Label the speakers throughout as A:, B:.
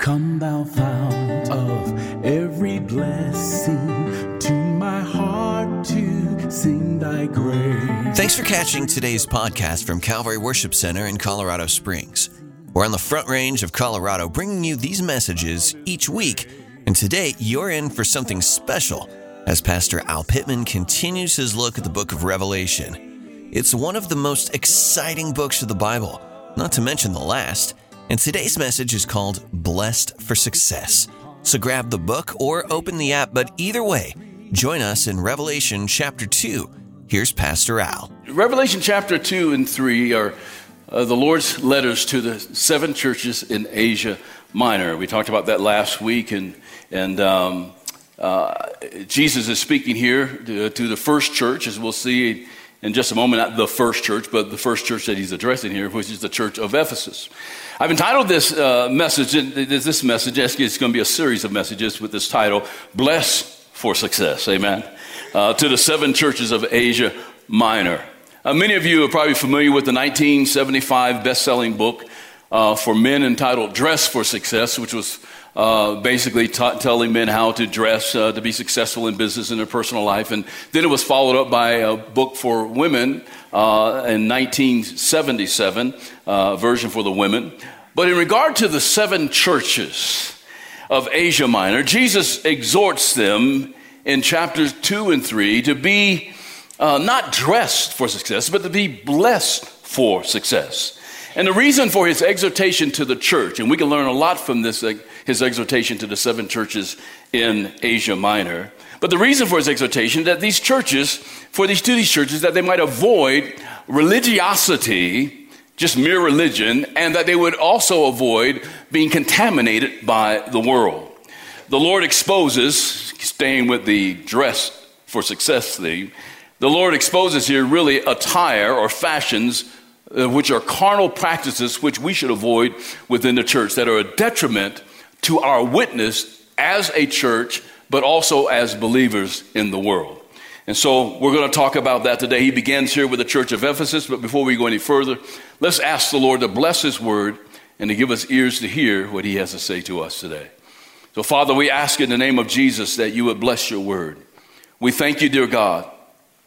A: Come, thou fount of every blessing, to my heart to sing thy grace.
B: Thanks for catching today's podcast from Calvary Worship Center in Colorado Springs. We're on the front range of Colorado bringing you these messages each week, and today you're in for something special as Pastor Al Pitman continues his look at the book of Revelation. It's one of the most exciting books of the Bible, not to mention the last. And today's message is called Blessed for Success. So grab the book or open the app, but either way, join us in Revelation chapter 2. Here's Pastor Al.
C: Revelation chapter 2 and 3 are uh, the Lord's letters to the seven churches in Asia Minor. We talked about that last week, and, and um, uh, Jesus is speaking here to, to the first church, as we'll see in just a moment, not the first church, but the first church that he's addressing here, which is the church of Ephesus. I've entitled this uh, message, this message, it's going to be a series of messages with this title, Bless for Success. Amen. Uh, to the seven churches of Asia Minor. Uh, many of you are probably familiar with the 1975 best selling book uh, for men entitled Dress for Success, which was uh, basically t- telling men how to dress uh, to be successful in business and their personal life. And then it was followed up by a book for women uh, in 1977, uh, version for the women. But in regard to the seven churches of Asia Minor, Jesus exhorts them in chapters 2 and 3 to be uh, not dressed for success, but to be blessed for success. And the reason for his exhortation to the church, and we can learn a lot from this, his exhortation to the seven churches in Asia Minor. But the reason for his exhortation that these churches, for these to these churches, that they might avoid religiosity, just mere religion, and that they would also avoid being contaminated by the world. The Lord exposes, staying with the dress for success theme, the Lord exposes here really attire or fashions uh, which are carnal practices which we should avoid within the church that are a detriment to our witness as a church, but also as believers in the world. And so we're going to talk about that today. He begins here with the church of Ephesus, but before we go any further, let's ask the Lord to bless His word and to give us ears to hear what He has to say to us today. So, Father, we ask in the name of Jesus that you would bless your word. We thank you, dear God,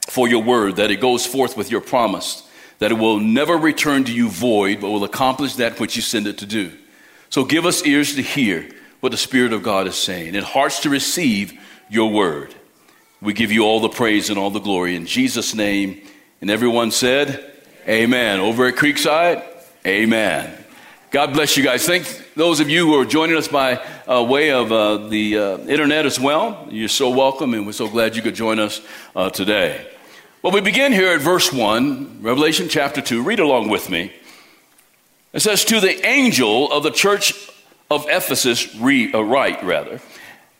C: for your word, that it goes forth with your promise that it will never return to you void, but will accomplish that which you send it to do. So give us ears to hear what the Spirit of God is saying and hearts to receive your word. We give you all the praise and all the glory in Jesus' name. And everyone said, Amen. Over at Creekside, Amen. God bless you guys. Thank those of you who are joining us by uh, way of uh, the uh, internet as well. You're so welcome, and we're so glad you could join us uh, today. Well, we begin here at verse 1, Revelation chapter 2. Read along with me. It says, To the angel of the church of Ephesus, re, uh, write, rather.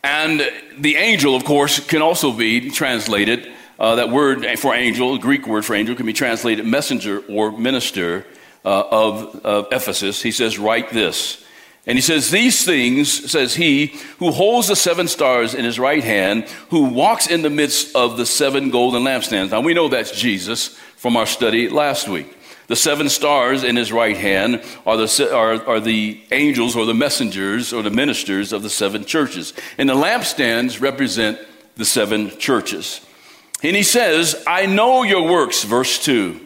C: And the angel, of course, can also be translated, uh, that word for angel, the Greek word for angel, can be translated messenger or minister uh, of, of Ephesus. He says, Write this. And he says, These things, says he, who holds the seven stars in his right hand, who walks in the midst of the seven golden lampstands. Now we know that's Jesus from our study last week. The seven stars in his right hand are the, are, are the angels or the messengers or the ministers of the seven churches. And the lampstands represent the seven churches. And he says, I know your works, verse 2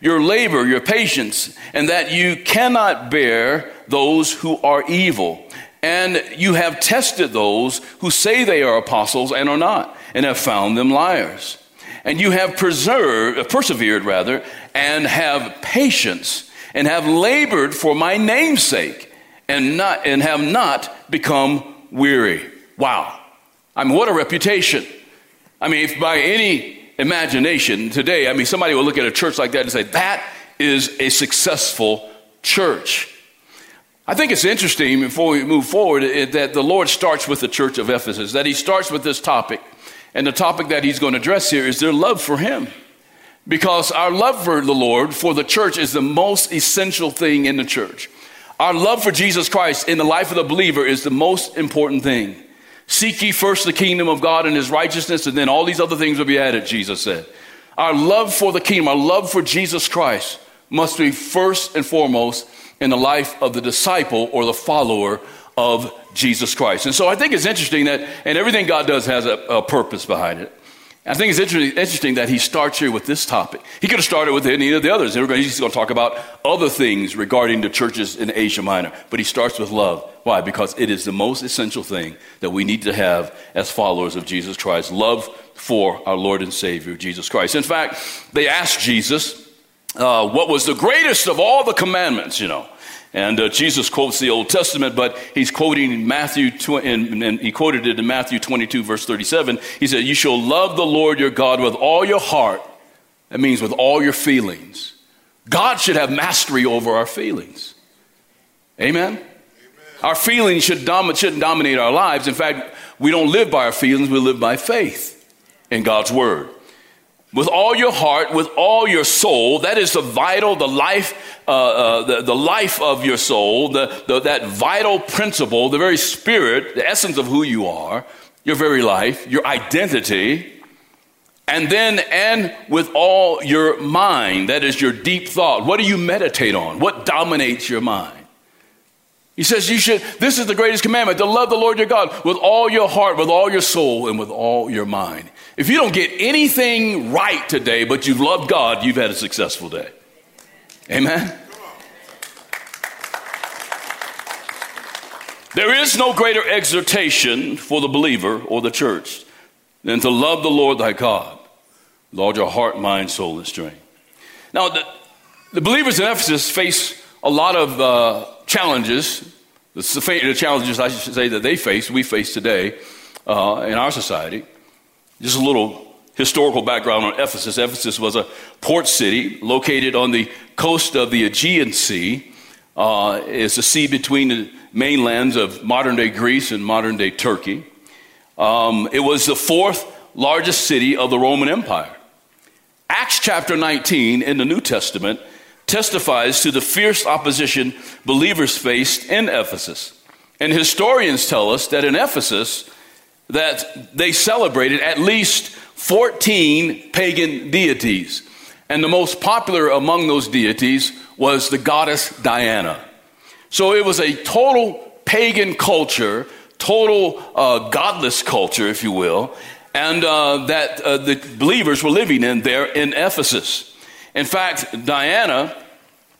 C: your labor, your patience, and that you cannot bear those who are evil. And you have tested those who say they are apostles and are not, and have found them liars. And you have preserved, uh, persevered rather, and have patience, and have labored for my name's sake, and not and have not become weary. Wow. I mean, what a reputation. I mean, if by any imagination today, I mean, somebody will look at a church like that and say, that is a successful church. I think it's interesting before we move forward that the Lord starts with the church of Ephesus, that he starts with this topic. And the topic that he's going to address here is their love for him. Because our love for the Lord, for the church, is the most essential thing in the church. Our love for Jesus Christ in the life of the believer is the most important thing. Seek ye first the kingdom of God and his righteousness, and then all these other things will be added, Jesus said. Our love for the kingdom, our love for Jesus Christ must be first and foremost in the life of the disciple or the follower of Jesus Christ. And so I think it's interesting that, and everything God does has a, a purpose behind it. I think it's interesting, interesting, that he starts here with this topic. He could have started with any of the others. He's going to talk about other things regarding the churches in Asia Minor. But he starts with love. Why? Because it is the most essential thing that we need to have as followers of Jesus Christ love for our Lord and Savior, Jesus Christ. In fact, they asked Jesus uh, what was the greatest of all the commandments, you know. And uh, Jesus quotes the Old Testament, but he's quoting Matthew, tw- and, and he quoted it in Matthew 22, verse 37. He said, You shall love the Lord your God with all your heart. That means with all your feelings. God should have mastery over our feelings. Amen? Amen. Our feelings should dom- shouldn't dominate our lives. In fact, we don't live by our feelings, we live by faith in God's Word with all your heart, with all your soul. That is the vital, the life, uh, uh, the, the life of your soul, the, the, that vital principle, the very spirit, the essence of who you are, your very life, your identity. And then, and with all your mind, that is your deep thought. What do you meditate on? What dominates your mind? He says, You should, this is the greatest commandment to love the Lord your God with all your heart, with all your soul, and with all your mind. If you don't get anything right today, but you've loved God, you've had a successful day. Amen? There is no greater exhortation for the believer or the church than to love the Lord thy God with all your heart, mind, soul, and strength. Now, the, the believers in Ephesus face a lot of uh, challenges. The, the, challenges, I should say, that they face, we face today uh, in our society. Just a little historical background on Ephesus. Ephesus was a port city located on the coast of the Aegean Sea. Uh, it's a sea between the mainlands of modern day Greece and modern day Turkey. Um, it was the fourth largest city of the Roman Empire. Acts chapter 19 in the New Testament testifies to the fierce opposition believers faced in Ephesus. And historians tell us that in Ephesus, that they celebrated at least 14 pagan deities. And the most popular among those deities was the goddess Diana. So it was a total pagan culture, total uh, godless culture, if you will, and uh, that uh, the believers were living in there in Ephesus. In fact, Diana,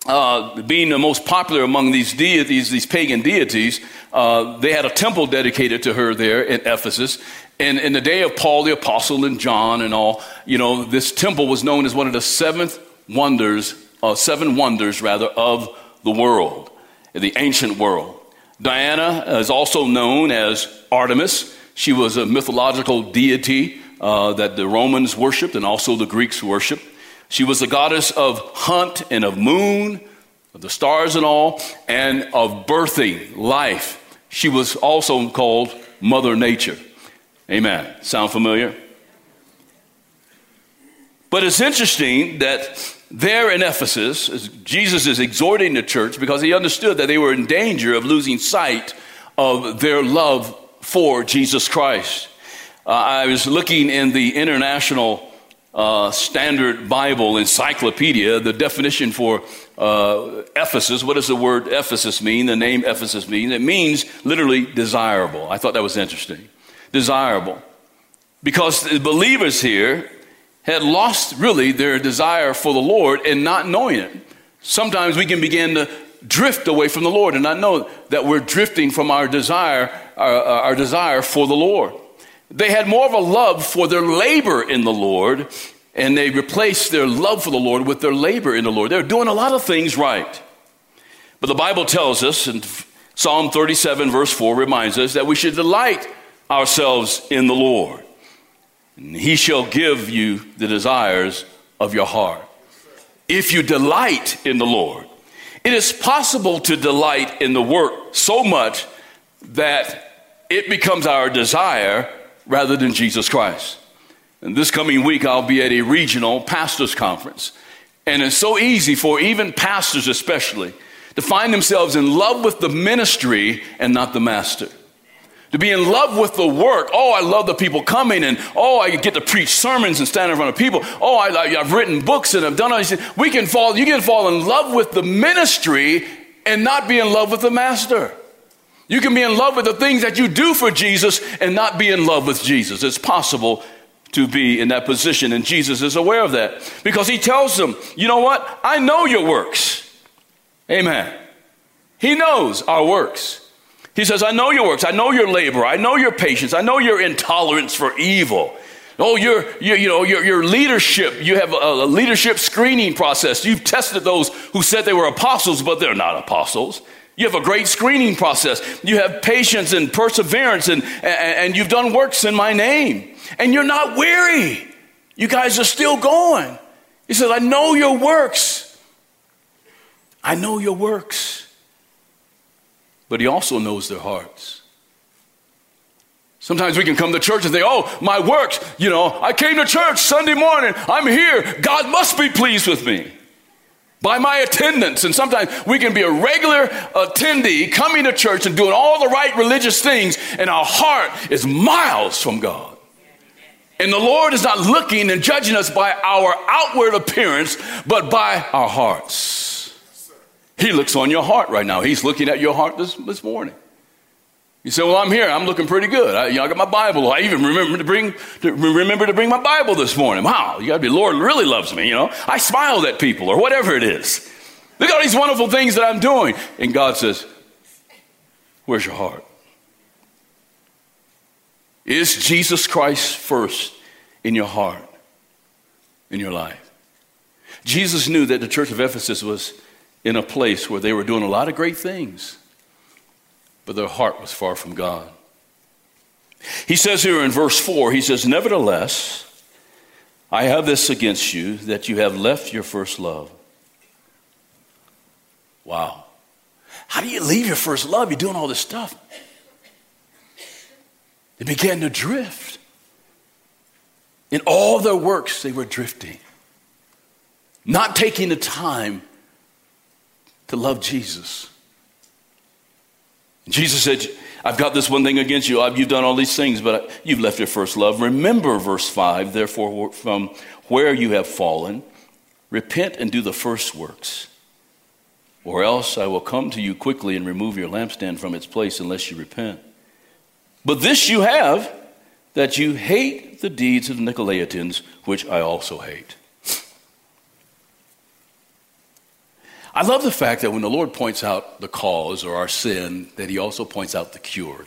C: uh, being the most popular among these deities, these pagan deities, uh, they had a temple dedicated to her there in Ephesus. And in the day of Paul the Apostle and John and all, you know, this temple was known as one of the seventh wonders, uh, seven wonders rather, of the world, the ancient world. Diana is also known as Artemis. She was a mythological deity uh, that the Romans worshiped and also the Greeks worshiped. She was the goddess of hunt and of moon, of the stars and all, and of birthing, life. She was also called Mother Nature. Amen. Sound familiar? But it's interesting that there in Ephesus, Jesus is exhorting the church because he understood that they were in danger of losing sight of their love for Jesus Christ. Uh, I was looking in the International uh, Standard Bible Encyclopedia, the definition for uh, Ephesus. What does the word Ephesus mean? The name Ephesus means it means literally desirable. I thought that was interesting. Desirable, because the believers here had lost really their desire for the Lord and not knowing it. Sometimes we can begin to drift away from the Lord and not know that we're drifting from our desire, our, our desire for the Lord. They had more of a love for their labor in the Lord, and they replaced their love for the Lord with their labor in the Lord. They're doing a lot of things right. But the Bible tells us, and Psalm 37, verse 4 reminds us that we should delight ourselves in the Lord. And he shall give you the desires of your heart. If you delight in the Lord, it is possible to delight in the work so much that it becomes our desire rather than Jesus Christ. And this coming week, I'll be at a regional pastors' conference. And it's so easy for even pastors, especially, to find themselves in love with the ministry and not the master. To be in love with the work. Oh, I love the people coming, and oh, I get to preach sermons and stand in front of people. Oh, I, have written books and I've done all these things. We can fall, you can fall in love with the ministry and not be in love with the master. You can be in love with the things that you do for Jesus and not be in love with Jesus. It's possible to be in that position, and Jesus is aware of that because he tells them, You know what? I know your works. Amen. He knows our works. He says, I know your works. I know your labor. I know your patience. I know your intolerance for evil. Oh, your, your, you know, your, your leadership. You have a, a leadership screening process. You've tested those who said they were apostles, but they're not apostles. You have a great screening process. You have patience and perseverance, and, and, and you've done works in my name. And you're not weary. You guys are still going. He says, I know your works. I know your works. But he also knows their hearts. Sometimes we can come to church and say, Oh, my works, you know, I came to church Sunday morning, I'm here, God must be pleased with me by my attendance. And sometimes we can be a regular attendee coming to church and doing all the right religious things, and our heart is miles from God. And the Lord is not looking and judging us by our outward appearance, but by our hearts. He looks on your heart right now. He's looking at your heart this, this morning. You say, "Well, I'm here. I'm looking pretty good. I, you know, I got my Bible. I even remember to bring to remember to bring my Bible this morning. Wow, you got to be. Lord really loves me. You know, I smiled at people or whatever it is. Look at all these wonderful things that I'm doing, and God says, "Where's your heart? Is Jesus Christ first in your heart, in your life?" Jesus knew that the church of Ephesus was in a place where they were doing a lot of great things but their heart was far from God. He says here in verse 4, he says, Nevertheless, I have this against you that you have left your first love. Wow. How do you leave your first love? You're doing all this stuff. They began to drift. In all their works, they were drifting, not taking the time to love Jesus. Jesus said, I've got this one thing against you. You've done all these things, but you've left your first love. Remember, verse 5, therefore, from where you have fallen, repent and do the first works. Or else I will come to you quickly and remove your lampstand from its place unless you repent. But this you have, that you hate the deeds of the Nicolaitans, which I also hate. I love the fact that when the Lord points out the cause or our sin, that He also points out the cure.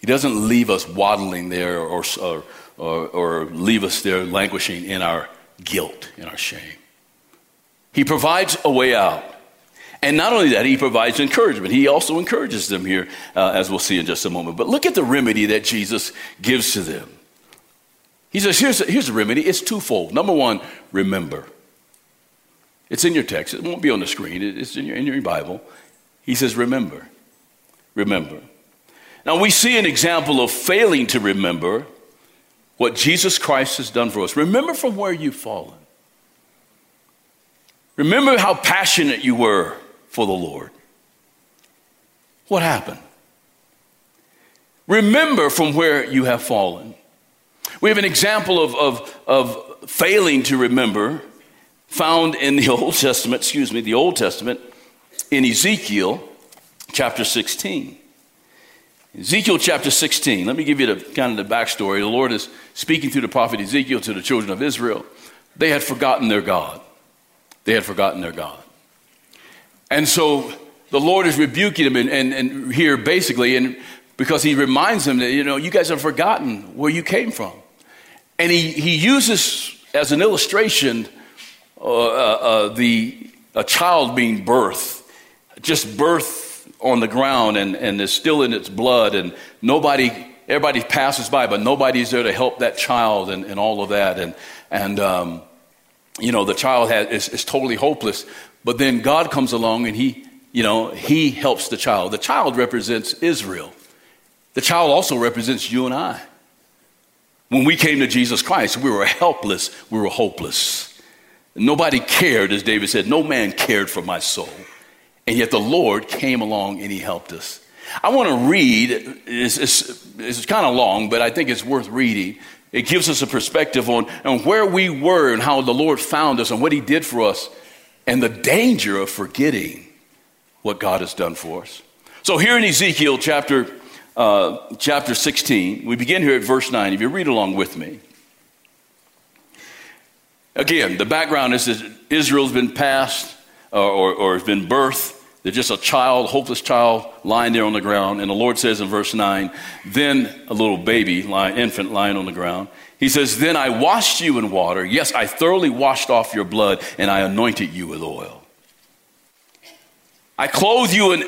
C: He doesn't leave us waddling there or, or, or, or leave us there languishing in our guilt, in our shame. He provides a way out. And not only that, he provides encouragement. He also encourages them here, uh, as we'll see in just a moment. But look at the remedy that Jesus gives to them. He says, here's, here's the remedy. It's twofold. Number one, remember. It's in your text. It won't be on the screen. It's in your, in your Bible. He says, Remember. Remember. Now, we see an example of failing to remember what Jesus Christ has done for us. Remember from where you've fallen. Remember how passionate you were for the Lord. What happened? Remember from where you have fallen. We have an example of, of, of failing to remember found in the Old Testament, excuse me, the Old Testament, in Ezekiel chapter 16. Ezekiel chapter 16. Let me give you the kind of the backstory. The Lord is speaking through the prophet Ezekiel to the children of Israel. They had forgotten their God. They had forgotten their God. And so the Lord is rebuking them and, and, and here basically, and because he reminds them that, you know, you guys have forgotten where you came from. And he, he uses as an illustration Uh, uh, uh, the a child being birthed, just birth on the ground and, and is still in its blood, and nobody, everybody passes by, but nobody's there to help that child and, and all of that. And, and um, you know, the child has, is, is totally hopeless. But then God comes along and he, you know, he helps the child. The child represents Israel. The child also represents you and I. When we came to Jesus Christ, we were helpless, we were hopeless. Nobody cared, as David said, no man cared for my soul. And yet the Lord came along and he helped us. I want to read, it's, it's, it's kind of long, but I think it's worth reading. It gives us a perspective on, on where we were and how the Lord found us and what he did for us and the danger of forgetting what God has done for us. So here in Ezekiel chapter, uh, chapter 16, we begin here at verse 9. If you read along with me. Again, the background is that Israel's been passed or, or, or has been birthed. They're just a child, hopeless child, lying there on the ground. And the Lord says in verse 9, then a little baby, lying, infant, lying on the ground. He says, Then I washed you in water. Yes, I thoroughly washed off your blood, and I anointed you with oil. I clothed you in,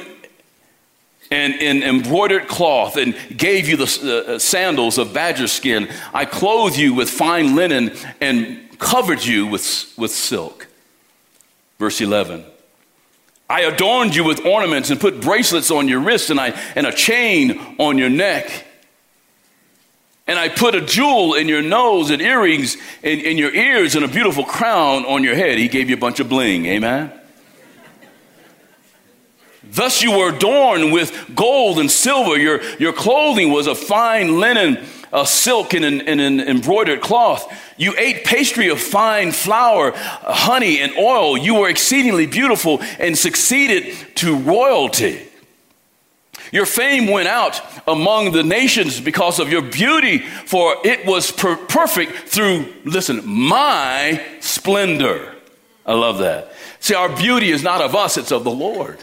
C: in, in embroidered cloth and gave you the uh, sandals of badger skin. I clothed you with fine linen and covered you with, with silk. Verse 11. I adorned you with ornaments and put bracelets on your wrists and, I, and a chain on your neck. And I put a jewel in your nose and earrings in, in your ears and a beautiful crown on your head. He gave you a bunch of bling. Amen. Thus you were adorned with gold and silver. Your, your clothing was of fine linen uh, silk and an, and an embroidered cloth. You ate pastry of fine flour, honey, and oil. You were exceedingly beautiful and succeeded to royalty. Your fame went out among the nations because of your beauty, for it was per- perfect through, listen, my splendor. I love that. See, our beauty is not of us, it's of the Lord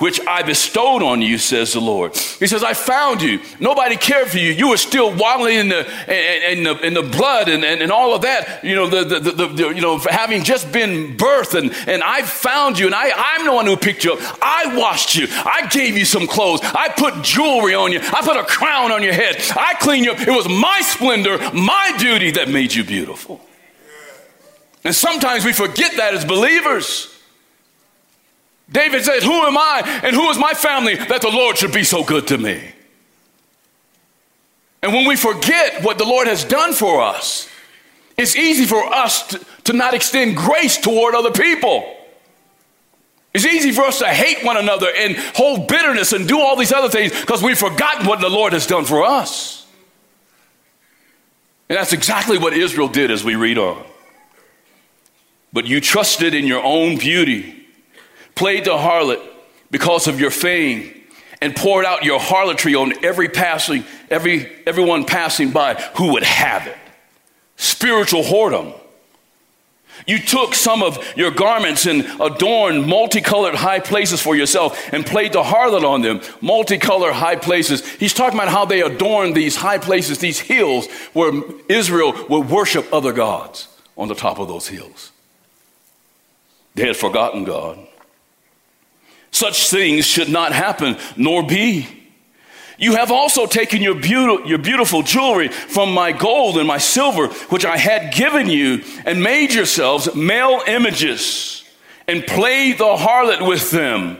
C: which I bestowed on you, says the Lord. He says, I found you. Nobody cared for you. You were still waddling in the, in, the, in the blood and, and, and all of that, you know, the, the, the, the, you know, having just been birthed. And, and I found you, and I, I'm the one who picked you up. I washed you. I gave you some clothes. I put jewelry on you. I put a crown on your head. I cleaned you up. It was my splendor, my duty that made you beautiful. And sometimes we forget that as believers. David said, Who am I and who is my family that the Lord should be so good to me? And when we forget what the Lord has done for us, it's easy for us to, to not extend grace toward other people. It's easy for us to hate one another and hold bitterness and do all these other things because we've forgotten what the Lord has done for us. And that's exactly what Israel did as we read on. But you trusted in your own beauty played the harlot because of your fame and poured out your harlotry on every passing, every, everyone passing by who would have it. Spiritual whoredom. You took some of your garments and adorned multicolored high places for yourself and played the harlot on them. Multicolored high places. He's talking about how they adorned these high places, these hills where Israel would worship other gods on the top of those hills. They had forgotten God. Such things should not happen, nor be. You have also taken your, beautiful, your beautiful jewelry from my gold and my silver, which I had given you, and made yourselves male images, and played the harlot with them.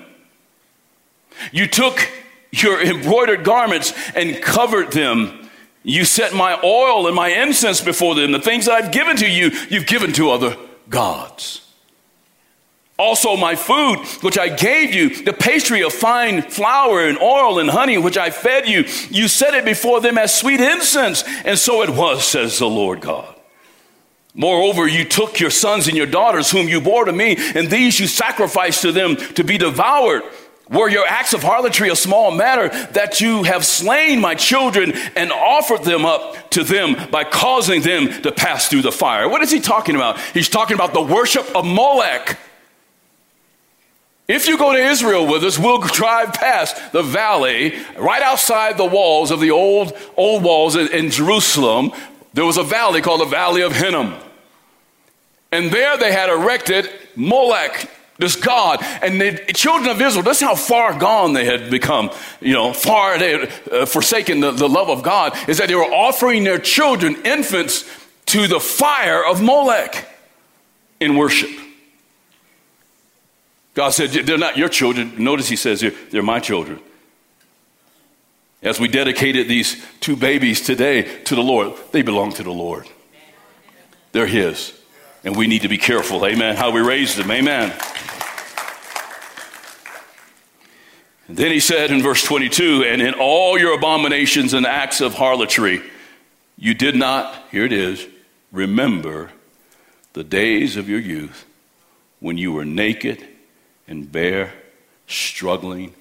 C: You took your embroidered garments and covered them. You set my oil and my incense before them. The things I've given to you, you've given to other gods. Also, my food, which I gave you, the pastry of fine flour and oil and honey, which I fed you, you set it before them as sweet incense. And so it was, says the Lord God. Moreover, you took your sons and your daughters, whom you bore to me, and these you sacrificed to them to be devoured. Were your acts of harlotry a small matter that you have slain my children and offered them up to them by causing them to pass through the fire? What is he talking about? He's talking about the worship of Molech. If you go to Israel with us, we'll drive past the valley right outside the walls of the old, old walls in, in Jerusalem. There was a valley called the Valley of Hinnom. And there they had erected Molech, this god. And the children of Israel, that's how far gone they had become. You know, far they had uh, forsaken the, the love of God, is that they were offering their children, infants, to the fire of Molech in worship. God said, They're not your children. Notice he says, They're my children. As we dedicated these two babies today to the Lord, they belong to the Lord. They're His. And we need to be careful, amen, how we raise them, amen. And then he said in verse 22 and in all your abominations and acts of harlotry, you did not, here it is, remember the days of your youth when you were naked and bear struggling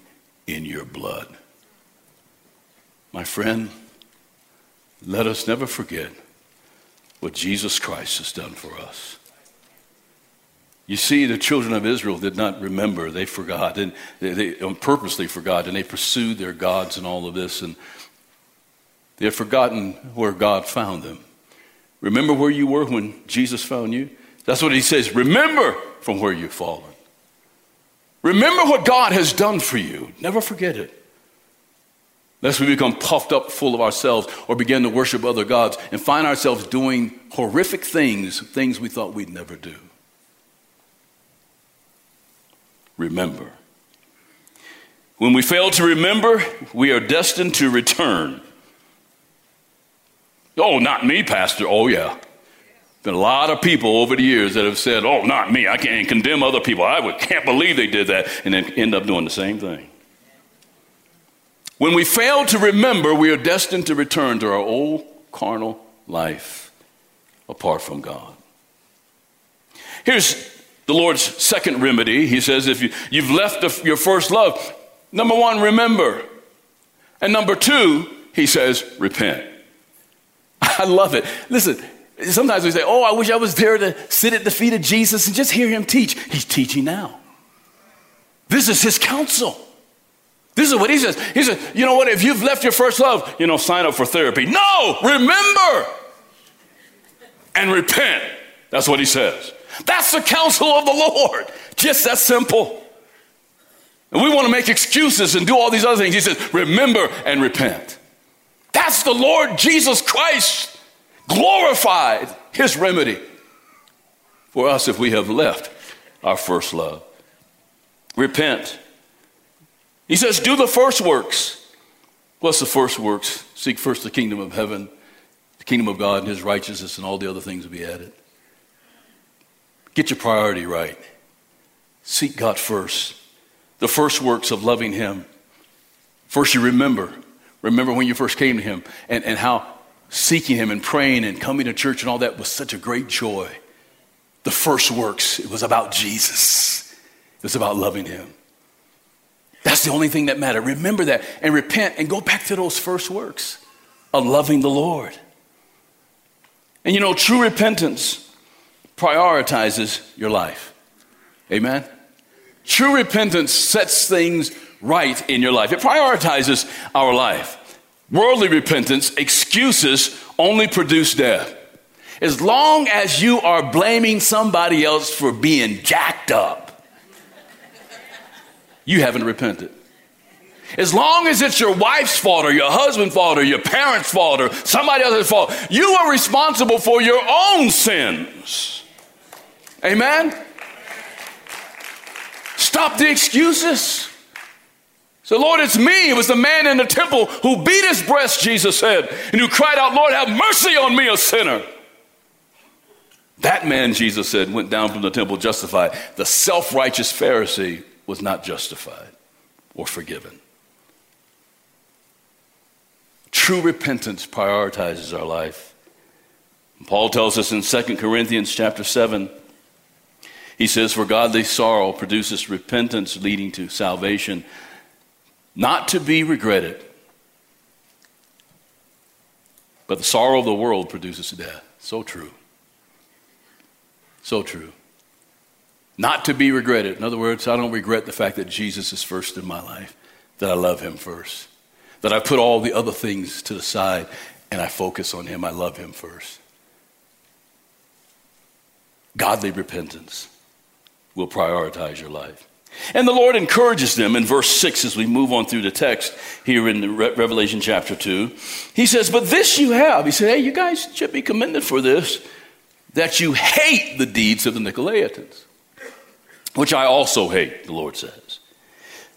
C: in your blood. My friend, let us never forget what Jesus Christ has done for us. You see, the children of Israel did not remember, they forgot, and they, they purposely forgot, and they pursued their gods and all of this, and they had forgotten where God found them. Remember where you were when Jesus found you? That's what he says. Remember from where you've fallen. Remember what God has done for you. Never forget it. Lest we become puffed up full of ourselves or begin to worship other gods and find ourselves doing horrific things, things we thought we'd never do. Remember. When we fail to remember, we are destined to return. Oh, not me, Pastor. Oh, yeah. Been a lot of people over the years that have said, Oh, not me. I can't condemn other people. I would, can't believe they did that, and then end up doing the same thing. When we fail to remember, we are destined to return to our old carnal life apart from God. Here's the Lord's second remedy. He says, if you, you've left the, your first love, number one, remember. And number two, he says, repent. I love it. Listen, sometimes we say, Oh, I wish I was there to sit at the feet of Jesus and just hear him teach. He's teaching now. This is his counsel. This is what he says. He says, You know what? If you've left your first love, you know, sign up for therapy. No, remember and repent. That's what he says. That's the counsel of the Lord. Just that simple. And we want to make excuses and do all these other things. He says, Remember and repent. That's the Lord Jesus Christ glorified, his remedy for us if we have left our first love. Repent. He says, Do the first works. What's the first works? Seek first the kingdom of heaven, the kingdom of God, and his righteousness, and all the other things will be added. Get your priority right. Seek God first. The first works of loving him. First, you remember Remember when you first came to Him and, and how seeking Him and praying and coming to church and all that was such a great joy. The first works, it was about Jesus, it was about loving Him. That's the only thing that mattered. Remember that and repent and go back to those first works of loving the Lord. And you know, true repentance prioritizes your life. Amen? True repentance sets things right in your life. It prioritizes our life. Worldly repentance, excuses only produce death. As long as you are blaming somebody else for being jacked up, you haven't repented. As long as it's your wife's fault or your husband's fault or your parents' fault or somebody else's fault, you are responsible for your own sins. Amen? Stop the excuses. So, Lord, it's me. It was the man in the temple who beat his breast, Jesus said, and who cried out, Lord, have mercy on me, a sinner. That man, Jesus said, went down from the temple justified. The self righteous Pharisee was not justified or forgiven. True repentance prioritizes our life. Paul tells us in 2 Corinthians chapter 7, he says, For godly sorrow produces repentance leading to salvation not to be regretted. But the sorrow of the world produces death. So true. So true. Not to be regretted. In other words, I don't regret the fact that Jesus is first in my life, that I love him first, that I put all the other things to the side and I focus on him. I love him first. Godly repentance will prioritize your life. And the Lord encourages them in verse 6 as we move on through the text here in Re- Revelation chapter 2. He says, But this you have. He said, Hey, you guys should be commended for this, that you hate the deeds of the Nicolaitans, which I also hate, the Lord says.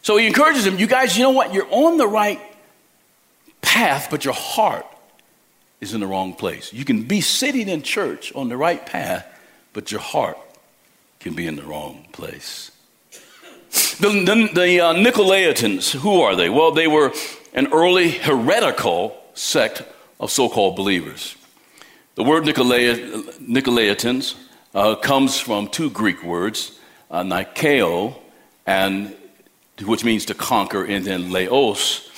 C: So he encourages them, You guys, you know what? You're on the right path, but your heart is in the wrong place. You can be sitting in church on the right path, but your heart can be in the wrong place. The, the, the uh, Nicolaitans, who are they? Well, they were an early heretical sect of so called believers. The word Nicolaitans uh, comes from two Greek words, uh, Nikeo and which means to conquer, and then laos,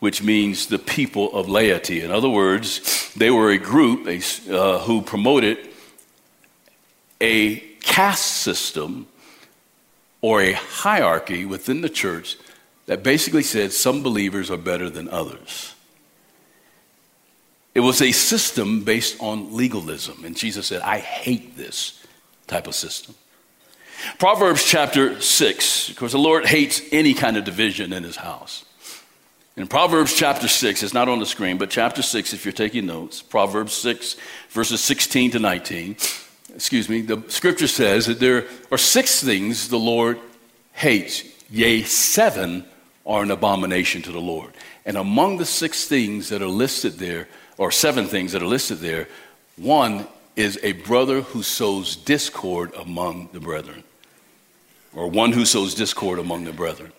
C: which means the people of laity. In other words, they were a group uh, who promoted a caste system or a hierarchy within the church that basically said some believers are better than others. It was a system based on legalism. And Jesus said, I hate this type of system. Proverbs chapter 6, of course, the Lord hates any kind of division in his house. In Proverbs chapter 6, it's not on the screen, but chapter 6, if you're taking notes, Proverbs 6, verses 16 to 19, excuse me, the scripture says that there are six things the Lord hates, yea, seven are an abomination to the Lord. And among the six things that are listed there, or seven things that are listed there, one is a brother who sows discord among the brethren, or one who sows discord among the brethren.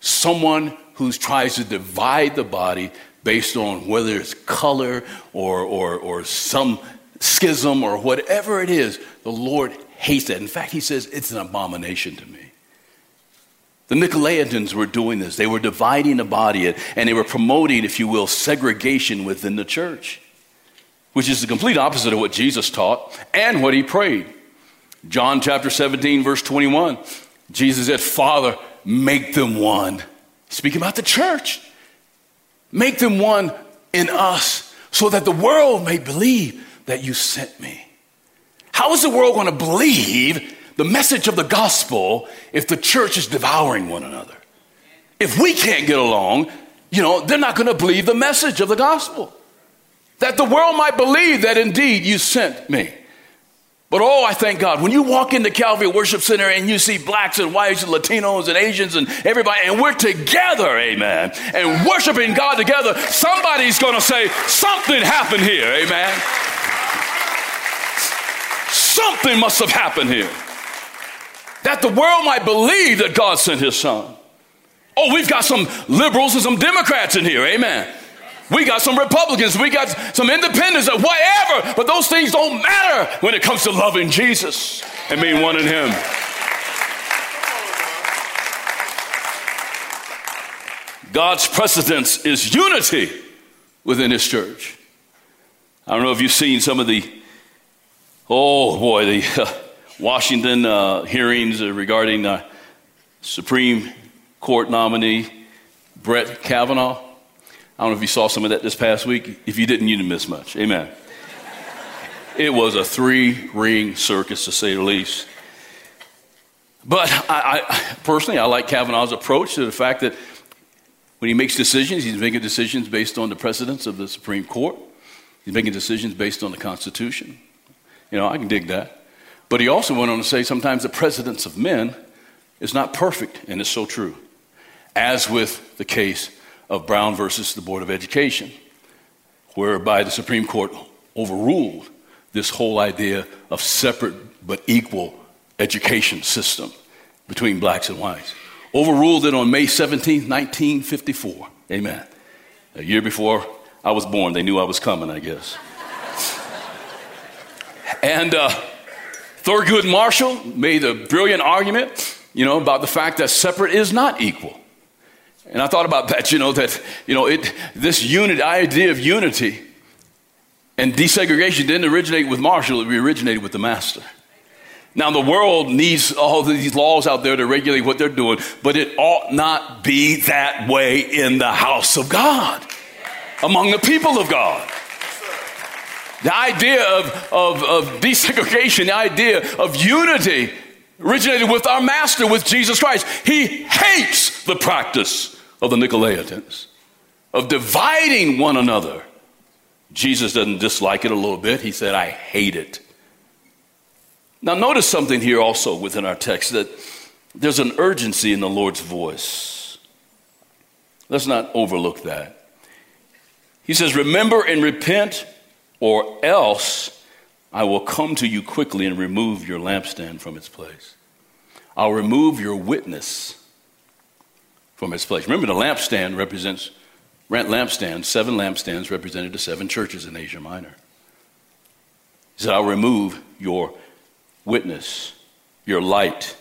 C: Someone who tries to divide the body based on whether it's color or, or, or some schism or whatever it is, the Lord hates that. In fact, He says it's an abomination to me. The Nicolaitans were doing this. They were dividing the body and they were promoting, if you will, segregation within the church, which is the complete opposite of what Jesus taught and what he prayed. John chapter 17, verse 21, Jesus said, Father, make them one. Speaking about the church, make them one in us so that the world may believe that you sent me. How is the world going to believe the message of the gospel if the church is devouring one another. If we can't get along, you know, they're not going to believe the message of the gospel. That the world might believe that indeed you sent me. But oh, I thank God. When you walk into Calvary Worship Center and you see blacks and whites and Latinos and Asians and everybody, and we're together, amen, and worshiping God together, somebody's going to say, something happened here, amen. Something must have happened here that the world might believe that God sent his son. Oh, we've got some liberals and some Democrats in here, amen. We got some Republicans, we got some independents, or whatever, but those things don't matter when it comes to loving Jesus and being one in Him. God's precedence is unity within His church. I don't know if you've seen some of the, oh boy, the. Uh, Washington uh, hearings regarding uh, Supreme Court nominee Brett Kavanaugh. I don't know if you saw some of that this past week. If you didn't, you didn't miss much. Amen. it was a three ring circus, to say the least. But I, I, personally, I like Kavanaugh's approach to the fact that when he makes decisions, he's making decisions based on the precedents of the Supreme Court. He's making decisions based on the Constitution. You know, I can dig that. But he also went on to say sometimes the precedence of men is not perfect, and it's so true. As with the case of Brown versus the Board of Education, whereby the Supreme Court overruled this whole idea of separate but equal education system between blacks and whites. Overruled it on May 17, 1954. Amen. A year before I was born, they knew I was coming, I guess. And uh, Thurgood Marshall made a brilliant argument, you know, about the fact that separate is not equal. And I thought about that, you know, that, you know, it, this unit, idea of unity and desegregation didn't originate with Marshall, it originated with the master. Now, the world needs all these laws out there to regulate what they're doing, but it ought not be that way in the house of God, among the people of God. The idea of, of, of desegregation, the idea of unity originated with our master, with Jesus Christ. He hates the practice of the Nicolaitans, of dividing one another. Jesus doesn't dislike it a little bit. He said, I hate it. Now, notice something here also within our text that there's an urgency in the Lord's voice. Let's not overlook that. He says, Remember and repent or else I will come to you quickly and remove your lampstand from its place. I'll remove your witness from its place. Remember, the lampstand represents lampstand, seven lampstands represented the seven churches in Asia Minor. He said, I'll remove your witness, your light.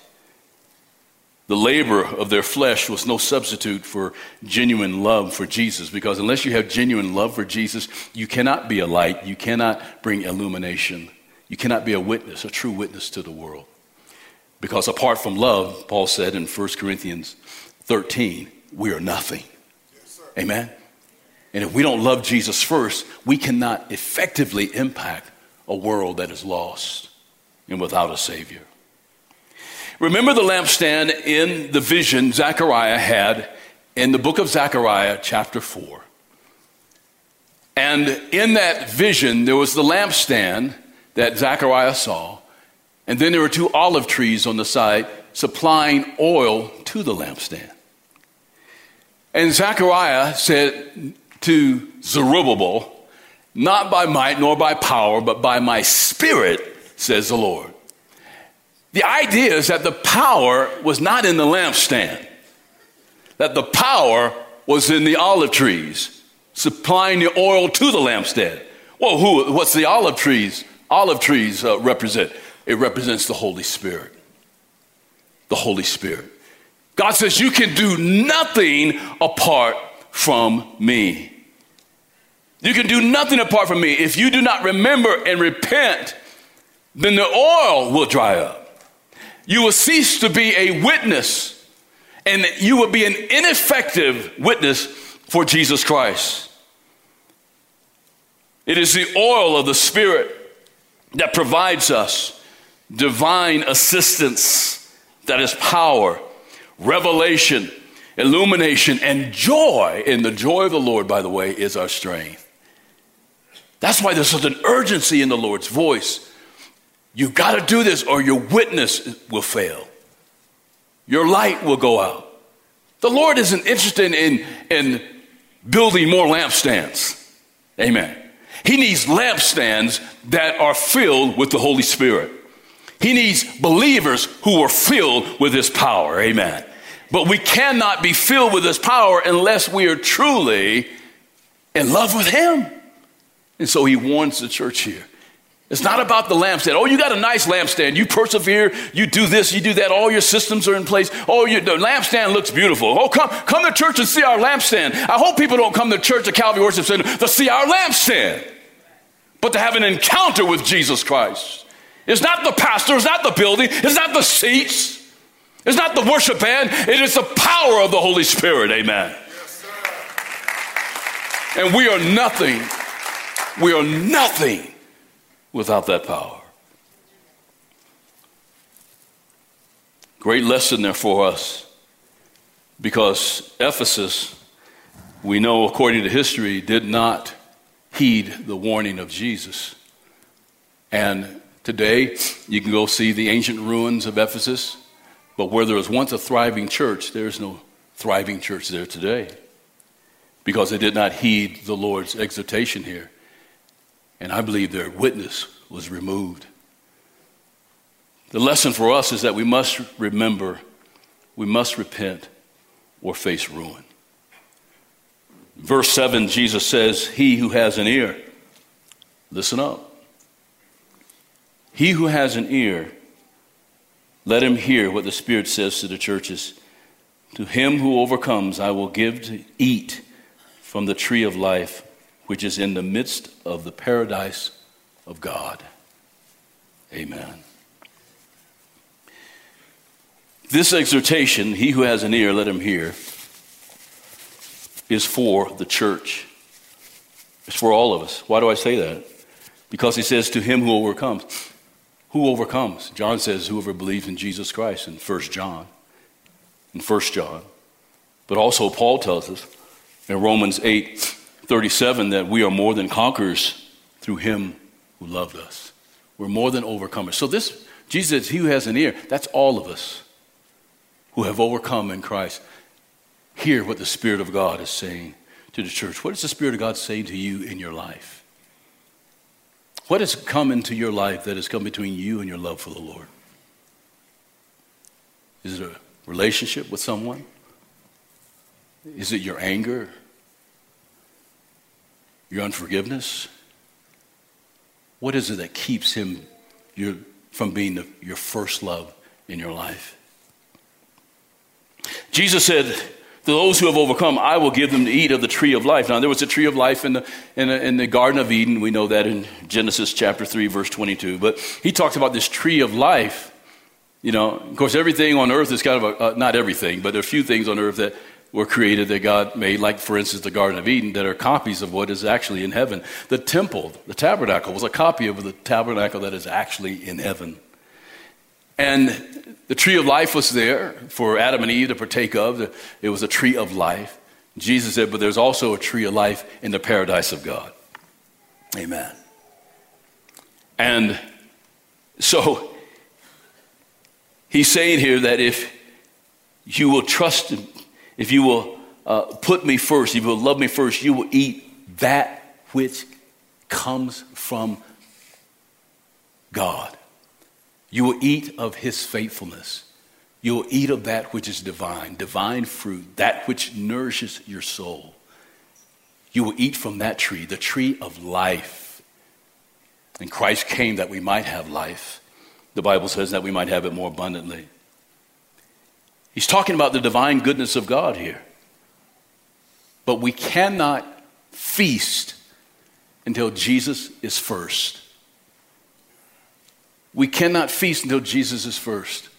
C: The labor of their flesh was no substitute for genuine love for Jesus because unless you have genuine love for Jesus, you cannot be a light, you cannot bring illumination, you cannot be a witness, a true witness to the world. Because apart from love, Paul said in 1 Corinthians 13, we are nothing. Yes, Amen? And if we don't love Jesus first, we cannot effectively impact a world that is lost and without a Savior. Remember the lampstand in the vision Zechariah had in the book of Zechariah, chapter 4. And in that vision, there was the lampstand that Zechariah saw, and then there were two olive trees on the side supplying oil to the lampstand. And Zechariah said to Zerubbabel, Not by might nor by power, but by my spirit, says the Lord. The idea is that the power was not in the lampstand, that the power was in the olive trees, supplying the oil to the lampstand. Well, who, what's the olive trees? Olive trees uh, represent? It represents the Holy Spirit. The Holy Spirit. God says, You can do nothing apart from me. You can do nothing apart from me. If you do not remember and repent, then the oil will dry up you will cease to be a witness and you will be an ineffective witness for Jesus Christ. It is the oil of the Spirit that provides us divine assistance, that is power, revelation, illumination, and joy. And the joy of the Lord, by the way, is our strength. That's why there's such an urgency in the Lord's voice you got to do this or your witness will fail. Your light will go out. The Lord isn't interested in, in building more lampstands. Amen. He needs lampstands that are filled with the Holy Spirit. He needs believers who are filled with His power. Amen. But we cannot be filled with His power unless we are truly in love with Him. And so He warns the church here it's not about the lampstand. Oh, you got a nice lampstand. You persevere. You do this. You do that. All your systems are in place. Oh, you, the lampstand looks beautiful. Oh, come, come to church and see our lampstand. I hope people don't come to church at Calvary Worship Center to see our lampstand, but to have an encounter with Jesus Christ. It's not the pastor. It's not the building. It's not the seats. It's not the worship band. It is the power of the Holy Spirit. Amen. Yes, and we are nothing. We are nothing without that power. Great lesson there for us because Ephesus, we know according to history, did not heed the warning of Jesus. And today, you can go see the ancient ruins of Ephesus, but where there was once a thriving church, there is no thriving church there today because they did not heed the Lord's exhortation here. And I believe their witness was removed. The lesson for us is that we must remember, we must repent or face ruin. Verse 7, Jesus says, He who has an ear, listen up. He who has an ear, let him hear what the Spirit says to the churches. To him who overcomes, I will give to eat from the tree of life which is in the midst of the paradise of God. Amen. This exhortation, he who has an ear, let him hear, is for the church. It's for all of us. Why do I say that? Because he says, To him who overcomes. Who overcomes? John says, Whoever believes in Jesus Christ in 1 John. In 1 John. But also, Paul tells us in Romans 8 37 that we are more than conquerors through him who loved us. We're more than overcomers. So this, Jesus, he who has an ear, that's all of us who have overcome in Christ. Hear what the Spirit of God is saying to the church. What is the Spirit of God saying to you in your life? What has come into your life that has come between you and your love for the Lord? Is it a relationship with someone? Is it your anger? Your unforgiveness? What is it that keeps him your, from being the, your first love in your life? Jesus said, to those who have overcome, I will give them to eat of the tree of life. Now, there was a tree of life in the, in, the, in the Garden of Eden. We know that in Genesis chapter 3, verse 22. But he talks about this tree of life. You know, of course, everything on earth is kind of a, uh, not everything, but there are a few things on earth that were created that God made, like, for instance, the Garden of Eden, that are copies of what is actually in heaven. The temple, the tabernacle, was a copy of the tabernacle that is actually in heaven. And the tree of life was there for Adam and Eve to partake of. It was a tree of life. Jesus said, but there's also a tree of life in the paradise of God. Amen. And so he's saying here that if you will trust if you will uh, put me first, if you will love me first, you will eat that which comes from God. You will eat of his faithfulness. You will eat of that which is divine, divine fruit, that which nourishes your soul. You will eat from that tree, the tree of life. And Christ came that we might have life. The Bible says that we might have it more abundantly. He's talking about the divine goodness of God here. But we cannot feast until Jesus is first. We cannot feast until Jesus is first.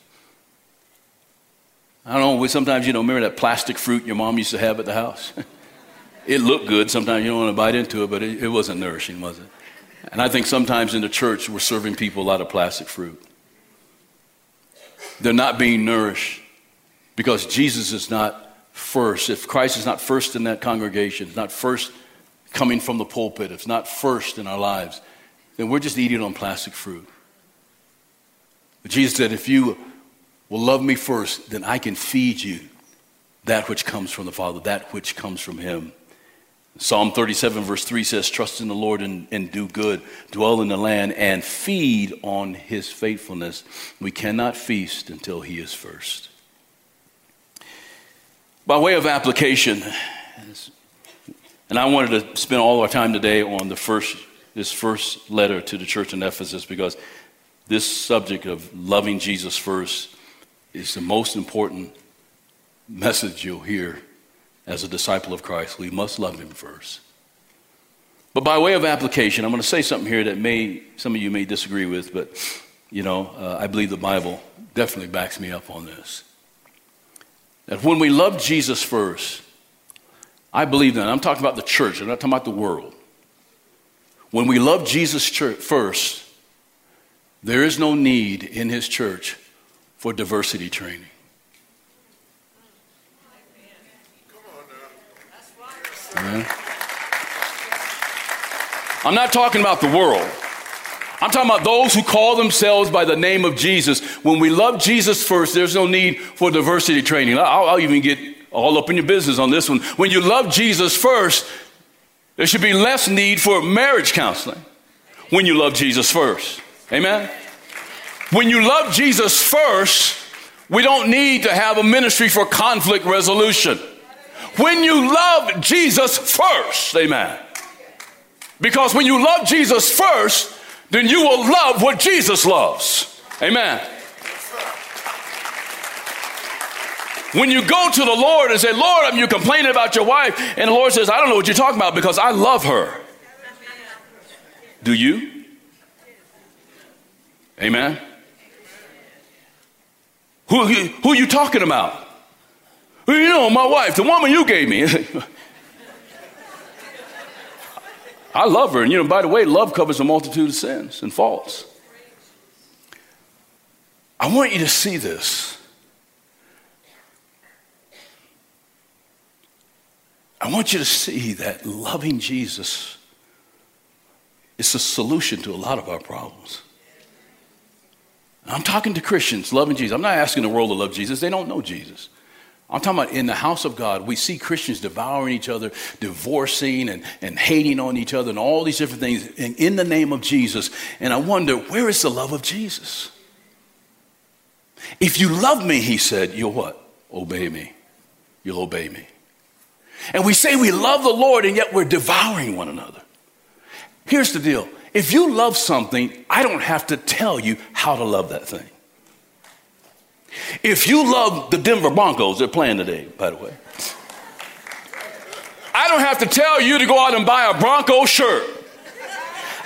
C: I don't know, sometimes, you know, remember that plastic fruit your mom used to have at the house? it looked good. Sometimes you don't want to bite into it, but it, it wasn't nourishing, was it? And I think sometimes in the church, we're serving people a lot of plastic fruit. They're not being nourished because Jesus is not first. If Christ is not first in that congregation, it's not first coming from the pulpit, it's not first in our lives, then we're just eating on plastic fruit. But Jesus said, if you will love me first, then I can feed you that which comes from the Father, that which comes from Him. Psalm 37, verse 3 says, Trust in the Lord and, and, do good, dwell in the land, and feed on His faithfulness. We cannot feast until He is first. By way of application, and I wanted to spend all our time today on the first, this first letter to the church in Ephesus because this subject of loving Jesus first is the most important message you'll hear as a disciple of Christ. We must love him first. But by way of application, I'm going to say something here that may some of you may disagree with, but you know, uh, I believe the Bible definitely backs me up on this. That when we love Jesus first, I believe that. I'm talking about the church, I'm not talking about the world. When we love Jesus first, there is no need in his church for diversity training. Amen. I'm not talking about the world. I'm talking about those who call themselves by the name of Jesus. When we love Jesus first, there's no need for diversity training. I'll, I'll even get all up in your business on this one. When you love Jesus first, there should be less need for marriage counseling when you love Jesus first. Amen? When you love Jesus first, we don't need to have a ministry for conflict resolution. When you love Jesus first, amen. Because when you love Jesus first, then you will love what Jesus loves. Amen. When you go to the Lord and say, Lord, I'm you complaining about your wife, and the Lord says, I don't know what you're talking about because I love her. Do you? Amen. Who, who are you talking about? You know, my wife, the woman you gave me. I love her. And, you know, by the way, love covers a multitude of sins and faults. I want you to see this. I want you to see that loving Jesus is the solution to a lot of our problems. I'm talking to Christians loving Jesus. I'm not asking the world to love Jesus, they don't know Jesus. I'm talking about in the house of God, we see Christians devouring each other, divorcing and, and hating on each other, and all these different things in, in the name of Jesus. And I wonder, where is the love of Jesus? If you love me, he said, you'll what? Obey me. You'll obey me. And we say we love the Lord, and yet we're devouring one another. Here's the deal if you love something, I don't have to tell you how to love that thing. If you love the Denver Broncos, they're playing today, by the way. I don't have to tell you to go out and buy a Bronco shirt.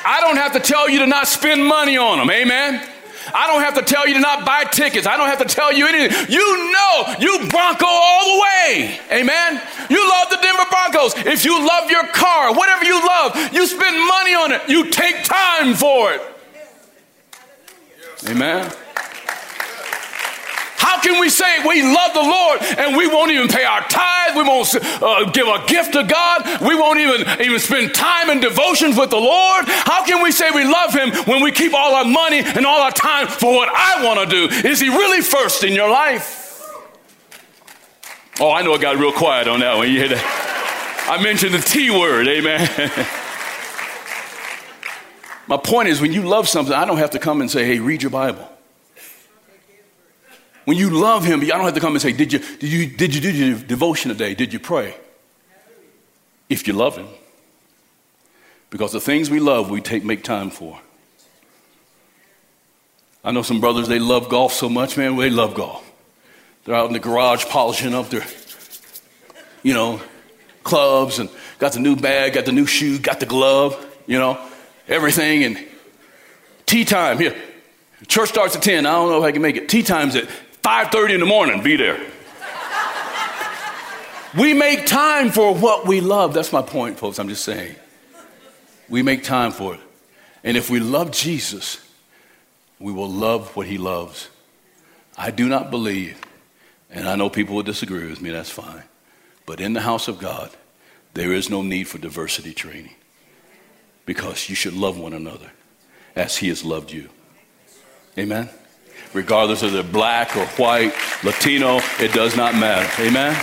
C: I don't have to tell you to not spend money on them. Amen. I don't have to tell you to not buy tickets. I don't have to tell you anything. You know you Bronco all the way. Amen. You love the Denver Broncos. If you love your car, whatever you love, you spend money on it. You take time for it. Amen. How can we say we love the Lord and we won't even pay our tithe? We won't uh, give a gift to God. We won't even, even spend time in devotions with the Lord. How can we say we love Him when we keep all our money and all our time for what I want to do? Is He really first in your life? Oh, I know it got real quiet on that one. You hear that? I mentioned the T word, amen. My point is, when you love something, I don't have to come and say, hey, read your Bible. When you love him, I don't have to come and say, did you, did you, did you do your devotion today? Did you pray? If you love him. Because the things we love, we take, make time for. I know some brothers, they love golf so much, man, they love golf. They're out in the garage polishing up their, you know, clubs and got the new bag, got the new shoe, got the glove, you know, everything. And tee time, here. Church starts at 10. I don't know if I can make it. Tee time's at 5:30 in the morning, be there. we make time for what we love. That's my point, folks. I'm just saying. We make time for it. And if we love Jesus, we will love what he loves. I do not believe, and I know people will disagree with me, that's fine. But in the house of God, there is no need for diversity training because you should love one another as he has loved you. Amen regardless of they're black or white, Latino, it does not matter. Amen?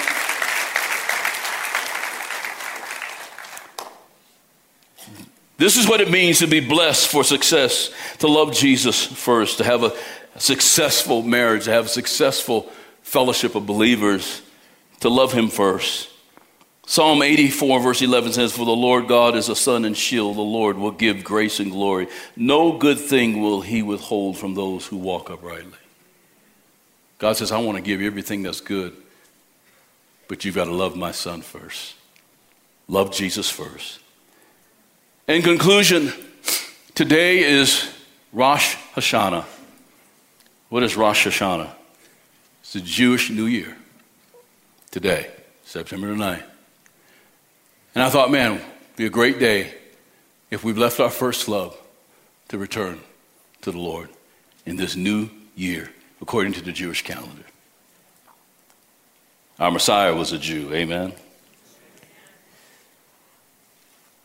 C: This is what it means to be blessed for success, to love Jesus first, to have a successful marriage, to have a successful fellowship of believers, to love Him first. Psalm 84, verse 11 says, For the Lord God is a sun and shield. The Lord will give grace and glory. No good thing will he withhold from those who walk uprightly. God says, I want to give you everything that's good, but you've got to love my son first. Love Jesus first. In conclusion, today is Rosh Hashanah. What is Rosh Hashanah? It's the Jewish New Year. Today, September the 9th. And I thought, man, be a great day if we've left our first love to return to the Lord in this new year, according to the Jewish calendar. Our Messiah was a Jew, amen?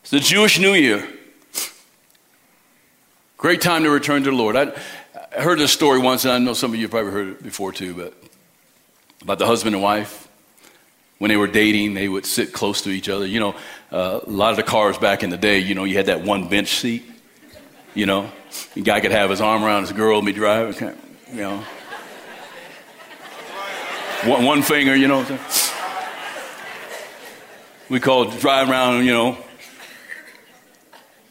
C: It's the Jewish New Year. Great time to return to the Lord. I, I heard this story once, and I know some of you probably heard it before too, but about the husband and wife when they were dating, they would sit close to each other. You know, uh, a lot of the cars back in the day, you know, you had that one bench seat. You know, the guy could have his arm around his girl and be driving. You know, one, one finger. You know, we call it drive around. You know,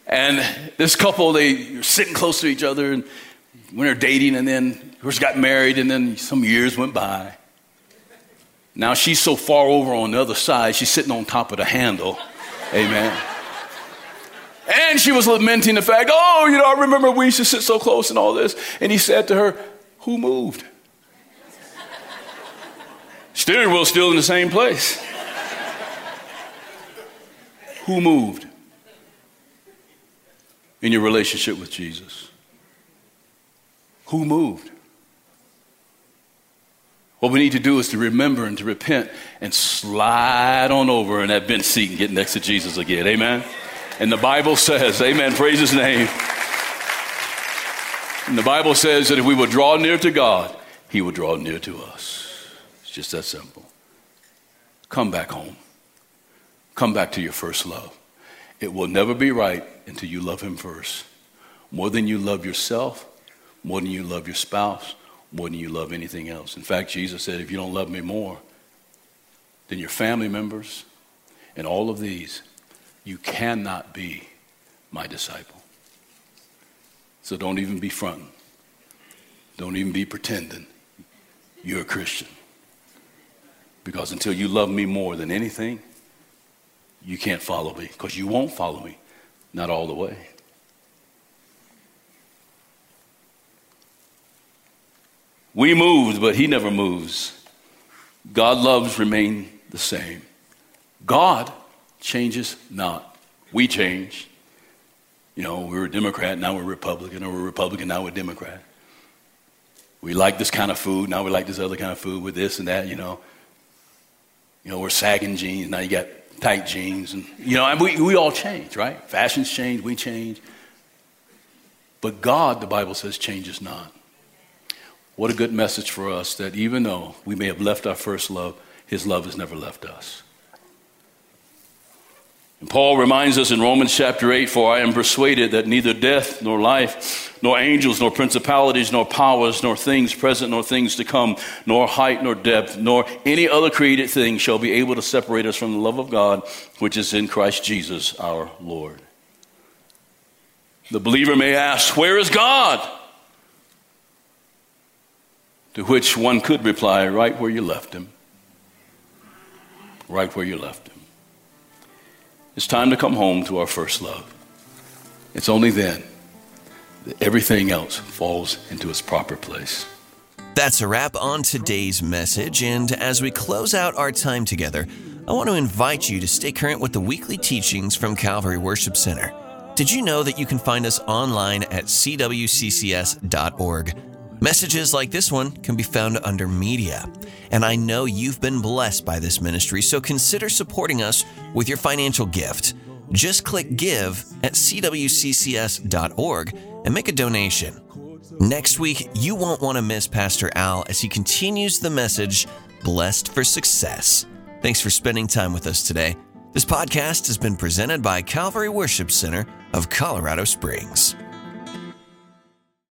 C: and this couple they were sitting close to each other and when they're dating, and then of course got married, and then some years went by. Now she's so far over on the other side, she's sitting on top of the handle. Amen. And she was lamenting the fact, oh, you know, I remember we used to sit so close and all this. And he said to her, Who moved? Steering wheel still in the same place. Who moved in your relationship with Jesus? Who moved? What we need to do is to remember and to repent and slide on over in that bench seat and get next to Jesus again. Amen. And the Bible says, Amen, praise his name. And the Bible says that if we will draw near to God, he will draw near to us. It's just that simple. Come back home. Come back to your first love. It will never be right until you love him first. More than you love yourself, more than you love your spouse, more than you love anything else. In fact, Jesus said, if you don't love me more than your family members and all of these, you cannot be my disciple. So don't even be fronting. Don't even be pretending. you're a Christian. Because until you love me more than anything, you can't follow me because you won't follow me, not all the way. We moved, but he never moves. God loves remain the same. God changes not. We change. You know, we were a Democrat, now we're Republican, or we're Republican, now we're Democrat. We like this kind of food, now we like this other kind of food with this and that, you know. You know, we're sagging jeans, now you got tight jeans. And, you know, and we, we all change, right? Fashions change, we change. But God, the Bible says, changes not. What a good message for us that even though we may have left our first love, his love has never left us. And Paul reminds us in Romans chapter 8 For I am persuaded that neither death, nor life, nor angels, nor principalities, nor powers, nor things present, nor things to come, nor height, nor depth, nor any other created thing shall be able to separate us from the love of God which is in Christ Jesus our Lord. The believer may ask, Where is God? To which one could reply, right where you left him. Right where you left him. It's time to come home to our first love. It's only then that everything else falls into its proper place.
B: That's a wrap on today's message. And as we close out our time together, I want to invite you to stay current with the weekly teachings from Calvary Worship Center. Did you know that you can find us online at cwccs.org? Messages like this one can be found under media. And I know you've been blessed by this ministry, so consider supporting us with your financial gift. Just click Give at cwccs.org and make a donation. Next week, you won't want to miss Pastor Al as he continues the message Blessed for Success. Thanks for spending time with us today. This podcast has been presented by Calvary Worship Center of Colorado Springs.